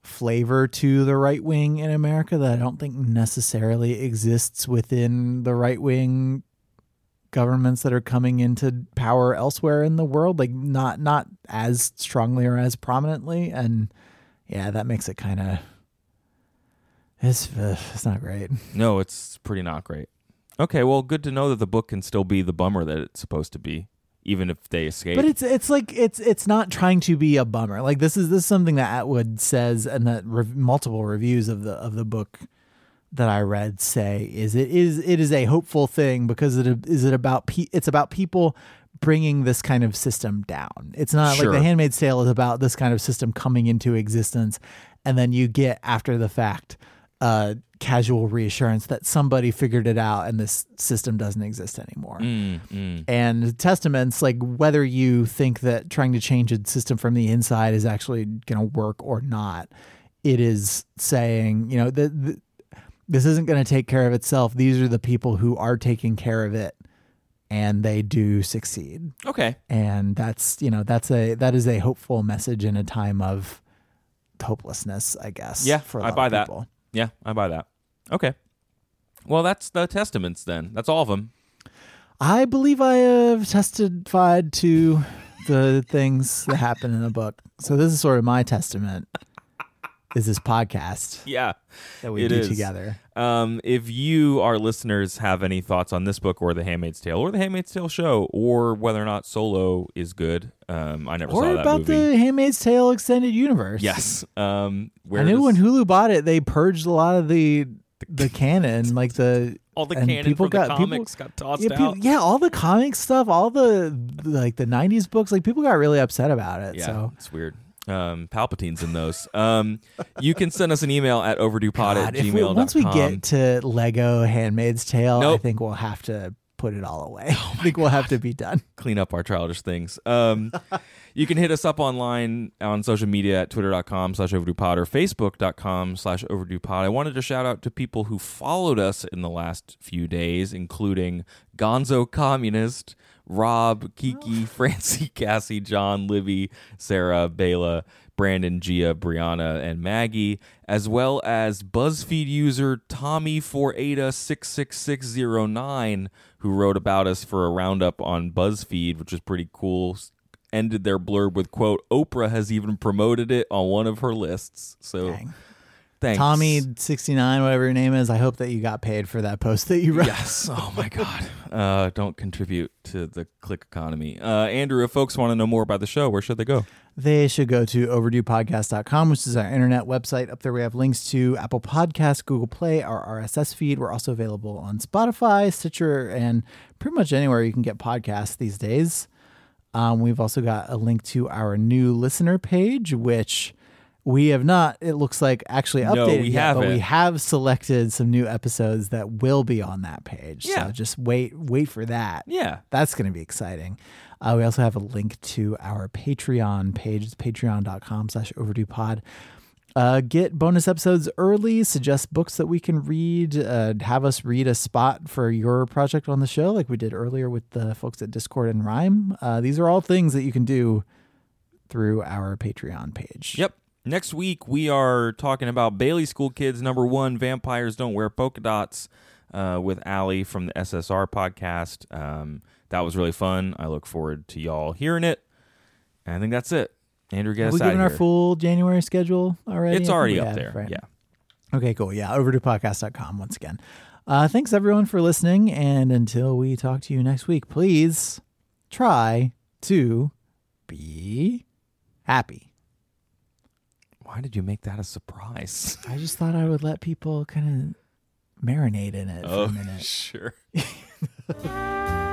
flavor to the right wing in America that I don't think necessarily exists within the right wing governments that are coming into power elsewhere in the world like not not as strongly or as prominently. And yeah that makes it kind of it's uh, it's not great no, it's pretty not great. Okay, well, good to know that the book can still be the bummer that it's supposed to be, even if they escape. But it's it's like it's it's not trying to be a bummer. Like this is this is something that Atwood says, and that rev- multiple reviews of the of the book that I read say is it is it is a hopeful thing because it is it about pe- it's about people bringing this kind of system down. It's not Sure. like The Handmaid's Tale is about this kind of system coming into existence, and then you get after the fact uh, casual reassurance that somebody figured it out and this system doesn't exist anymore. Mm, mm. And testaments, like whether you think that trying to change a system from the inside is actually going to work or not, it is saying, you know, the, the, this isn't going to take care of itself. These are the people who are taking care of it, and they do succeed. Okay. And that's you know that's a that is a hopeful message in a time of hopelessness, I guess. Yeah, for a I buy of that. people. Yeah, I buy that. Okay. Well, that's the testaments then. That's all of them. I believe I have testified to the things that happen in a book. So this is sort of my testament. Is this podcast Yeah. that we do is. together? Um, if you, our listeners, have any thoughts on this book or The Handmaid's Tale or The Handmaid's Tale show or whether or not Solo is good, um, I never Or saw that about movie. the Handmaid's Tale extended universe? yes. Um, where I knew does- when Hulu bought it, they purged a lot of the the canon, like the all the canon people from the got- people- comics got tossed yeah, people- out. yeah, all the comic stuff, all the like the '90s books. Like people got really upset about it. Yeah, So it's weird. Um, Palpatine's in those. Um, you can send us an email at overduepod at God, if we, once we get to Lego Handmaid's Tale, I think we'll have to put it all away. I think we'll have to be done. clean up our childish things. Um, you can hit us up online on social media at twitter.com slash overduepod or facebook.com slash overduepod. I wanted to shout out to people who followed us in the last few days, including Gonzo Communist, Rob, Kiki, oh. Francie, Cassie, John, Libby, Sarah, Bela, Brandon, Gia, Brianna, and Maggie, as well as BuzzFeed user Tommy for Ada six six six zero nine, who wrote about us for a roundup on BuzzFeed, which is pretty cool. Ended their blurb with quote Oprah has even promoted it on one of her lists. So Dang. Thanks, Tommy sixty nine, whatever your name is. I hope that you got paid for that post that you wrote. Yes. Oh my God. Uh, don't contribute to the click economy. Uh, Andrew, if folks want to know more about the show, where should they go? They should go to overduepodcast.com, which is our internet website. Up there, we have links to Apple Podcasts, Google Play, our RSS feed. We're also available on Spotify, Stitcher, and pretty much anywhere you can get podcasts these days. Um, we've also got a link to our new listener page, which we have not, it looks like, actually No, updated we yet, but we haven't. have selected some new episodes that will be on that page. Yeah. So just wait, wait for that. Yeah. That's going to be exciting. Uh, we also have a link to our Patreon page. It's patreon.com slash overdue pod. Uh, get bonus episodes early, suggest books that we can read, uh, have us read a spot for your project on the show, like we did earlier with the folks at Discord and Rhyme. Uh, these are all things that you can do through our Patreon page. Yep. Next week we are talking about Bailey School Kids number one: Vampires Don't Wear Polka Dots uh, with Allie from the SSR podcast. Um, that was really fun. I look forward to y'all hearing it. And I think that's it. Andrew, get Have us we out given our here. full January schedule already? It's already up there. right? Yeah. Okay, cool. Yeah, overduepodcast.com once again. Uh, thanks everyone for listening. And until we talk to you next week, please try to be happy. Why did you make that a surprise? I just thought I would let people kind of marinate in it for a oh, minute. sure.